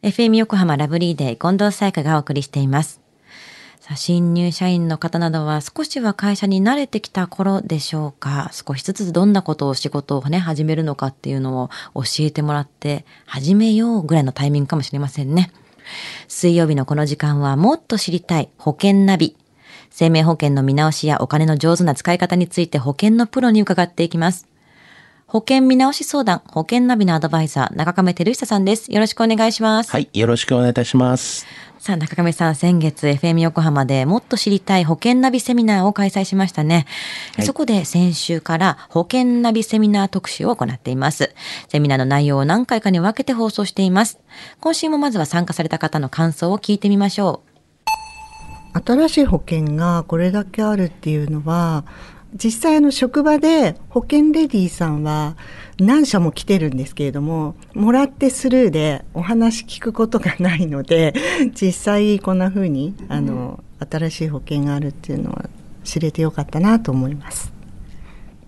FM 横浜ラブリーデー近藤沙耶香がお送りしています。さあ新入社員の方などは少しは会社に慣れてきた頃でしょうか。少しずつどんなことを仕事をね、始めるのかっていうのを教えてもらって始めようぐらいのタイミングかもしれませんね。水曜日のこの時間はもっと知りたい保険ナビ。生命保険の見直しやお金の上手な使い方について保険のプロに伺っていきます。保険見直し相談、保険ナビのアドバイザー、中亀照久さんです。よろしくお願いします。はい、よろしくお願いいたします。さあ、中亀さん、先月 FM 横浜でもっと知りたい保険ナビセミナーを開催しましたね。はいそこで先週から保険ナビセミナー特集を行っています。セミナーの内容を何回かに分けて放送しています。今週もまずは参加された方の感想を聞いてみましょ新しい保険がこれだけあるっていうのは実際あの職場で保険レディーさんは何社も来てるんですけれどももらってスルーでお話聞くことがないので実際こんな風にあの新しい保険があるっていうのは知れてよかったなと思います。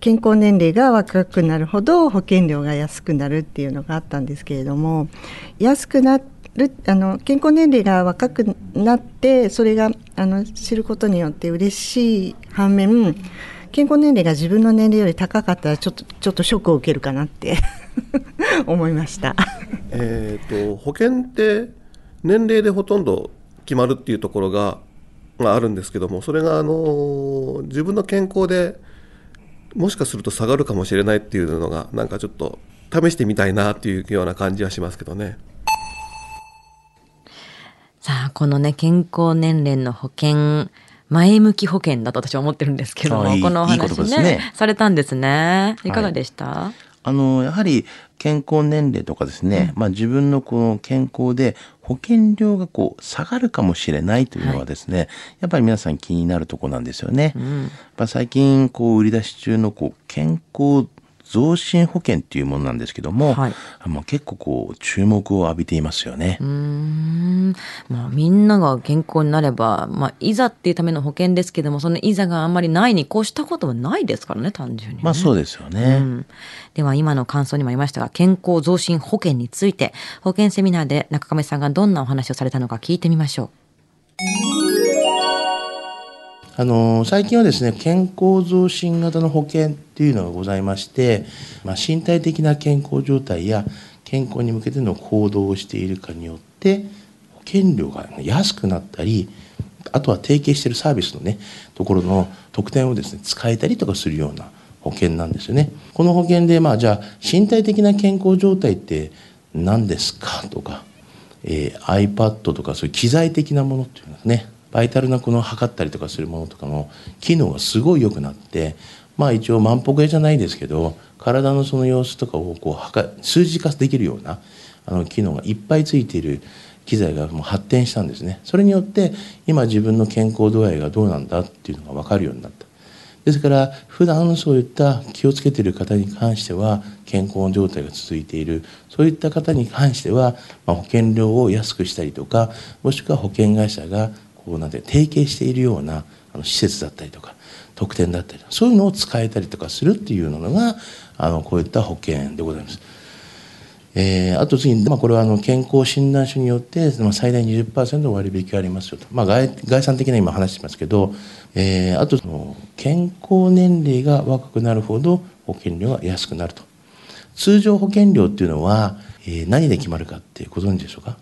健康年齢が若くなるほど保険料が安くなるっていうのがあったんですけれども安くなるあの健康年齢が若くなってそれがあの知ることによって嬉しい反面健康年齢が自分の年齢より高かったらちょっとちょっとショックを受けるかなって 思いました。えー、と保険って年齢でほとんど決まるっていうところが、まあ、あるんですけどもそれが、あのー自分の健康でもしかすると下がるかもしれないっていうのがなんかちょっと試してみたいなっていうような感じはしますけどね。う。さあ、このね、健康年齢の保険、前向き保険だと私は思ってるんですけども、このお話ねね。されたんですね。い。かがでした、あの、やはり健康年齢とかですね、まあ自分のこの健康で保険料がこう下がるかもしれないというのはですね、やっぱり皆さん気になるところなんですよね。やっぱ最近こう売り出し中のこう健康増進保険っていうものなんですけども、はい。あもう結構こう注目を浴びていますよね。うーん。まあ、みんなが健康になれば、まあ、いざっていうための保険ですけどもそのいざがあんまりないに越したことはないですからね単純にね、まあそうですよね。うん。では今の感想にもありましたが健康増進保険について保険セミナーで中亀さんがどんなお話をされたのか聞いてみましょあの最近はですね健康増進型の保険っていうのがございまして、まあ、身体的な健康状態や健康に向けての行動をしているかによって保険料が安くなったりあとは提携しているサービスのねところの特典をですね使えたりとかするような保険なんですよね。この保険でまあじゃあ身体的な健康状態って何ですかとかえー iPad とかそういう機材的なものっていうのはねバイタルなこの測ったりとかするものとかの機能がすごい良くなってまあ一応万歩計じゃないですけど体のその様子とかをこう測数字化できるようなあの機能がいっぱいついている機材がもう発展したんですね。それによって今自分の健康度合いがどうなんだっていうのが分かるようになった。ですから普段そういった気をつけている方に関しては健康状態が続いている。そういった方に関しては、ま、保険料を安くしたりとかもしくは保険会社がこうなんて提携しているようなあの施設だったりとか特典だったりそういうのを使えたりとかするっていうのがあのこういった保険でございます。えーあと次に、まあ、これはあの健康診断書によって、まあ、最大20%の割引がありますよと、まあ、概概算的な今話してますけど、えーあとその健康年齢が若くなるほど保険料が安くなると。通常保険料っていうのは、えー何で決まるかってご存知でしょうか？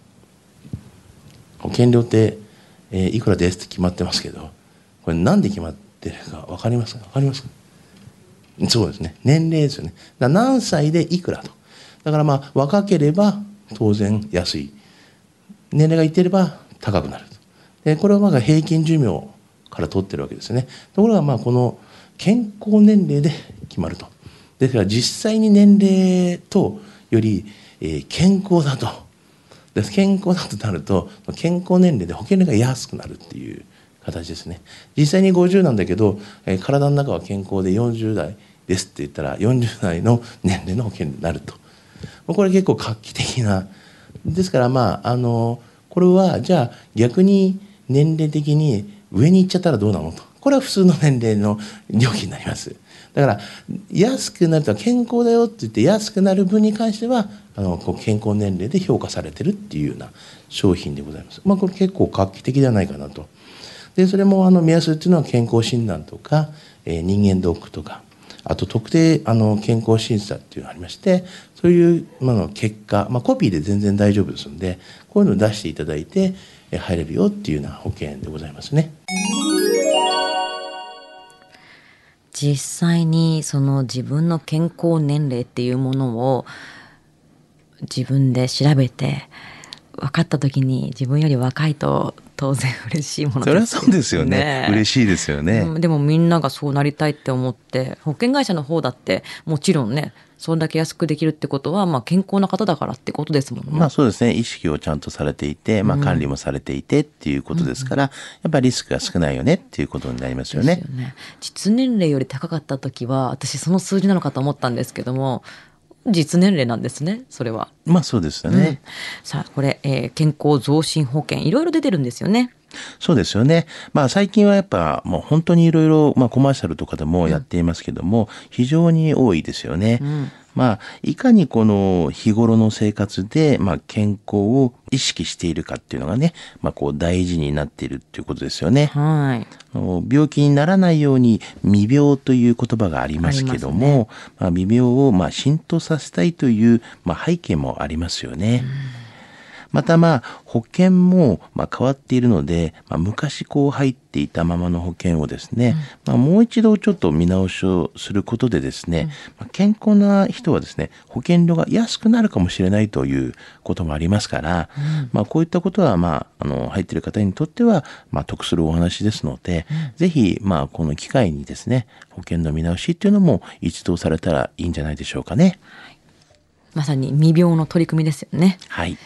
保険料って、えーいくらですって決まってますけどこれ何で決まってるか分かりますか？分かりますか？そうですね。年齢ですよね。だ何歳でいくらと。だからまあ若ければ当然安い。年齢がいってれば高くなるでこれはまあ平均寿命から取ってるわけですね。ところがまあこの健康年齢で決まると。ですから実際に年齢とより、えー健康だとで健康だとなると健康年齢で保険料が安くなるっていう形ですね。実際に50なんだけど、えー体の中は健康で40代ですって言ったら40代の年齢の保険になると。これ結構画期的な。ですからまああのこれはじゃあ逆に年齢的に上に行っちゃったらどうなのと。これは普通の年齢の料金になりますだから安くなると健康だよって言って安くなる分に関してはあのこう健康年齢で評価されてるっていうような商品でございます。まあ、これ結構画期的ではないかなと。でそれもあの目安っていうのは健康診断とか、えー、人間ドックとかあと特定あの健康審査っていうのがありましてそういう、まあ、の結果、まあ、コピーで全然大丈夫ですのでこういうのを出していただいて入れるよっていうような保険でございますね。実際にその自分の健康年齢っていうものを自分で調べて分かった時に自分より若いと当然嬉しいものね。それはそうですよね。嬉しいですよね、うん、でもみんながそうなりたいって思って保険会社の方だってもちろんねそれだけ安くできるってことは、まあ、健康な方だからってことですもんね。まあそうですね。意識をちゃんとされていて、まあ管理もされていてっていうことですから、うん、やっぱりリスクが少ないよねっていうことになりますよね。よね実年齢より高かった時は、私その数字なのかと思ったんですけども、実年齢なんですね、それは。まあそうですよね。うん、さあ、これ、えー、健康増進保険、いろいろ出てるんですよね。そうですよね。まあ最近はやっぱもう本当にいろいろ、まあコマーシャルとかでもやっていますけども、うん、非常に多いですよね。うんまあ、いかにこの日頃の生活で、まあ、健康を意識しているかっていうのがね、まあ、こう大事になっているっていうことですよね。はい。病気にならないように未病という言葉がありますけども、ね、まあ、未病をまあ浸透させたいという、まあ、背景もありますよね。うんまたまあ保険もま変わっているので、まあ、昔こう入っていたままの保険をですね、うん、まあ、もう一度ちょっと見直しをすることでですね、うん、ま健康な人はですね保険料が安くなるかもしれないということもありますから、うん、まあ、こういったことは、まあ、あの入っている方にとっては、ま得するお話ですので、うん、ぜひ、まあ、この機会にですね保険の見直しっていうのも一度されたらいいんじゃないでしょうかね。まさに未病の取り組みですよね。はい。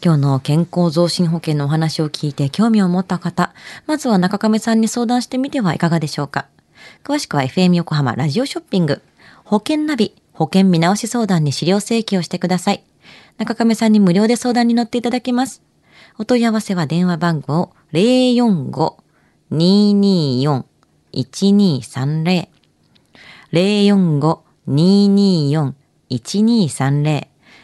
今日の健康増進保険のお話を聞いて興味を持った方、まずは中亀さんに相談してみてはいかがでしょうか。詳しくは FM 横浜ラジオショッピング、保険ナビ、保険見直し相談に資料請求をしてください。中亀さんに無料で相談に乗っていただけます。お問い合わせは電話番号045-224-1230 045-224-1230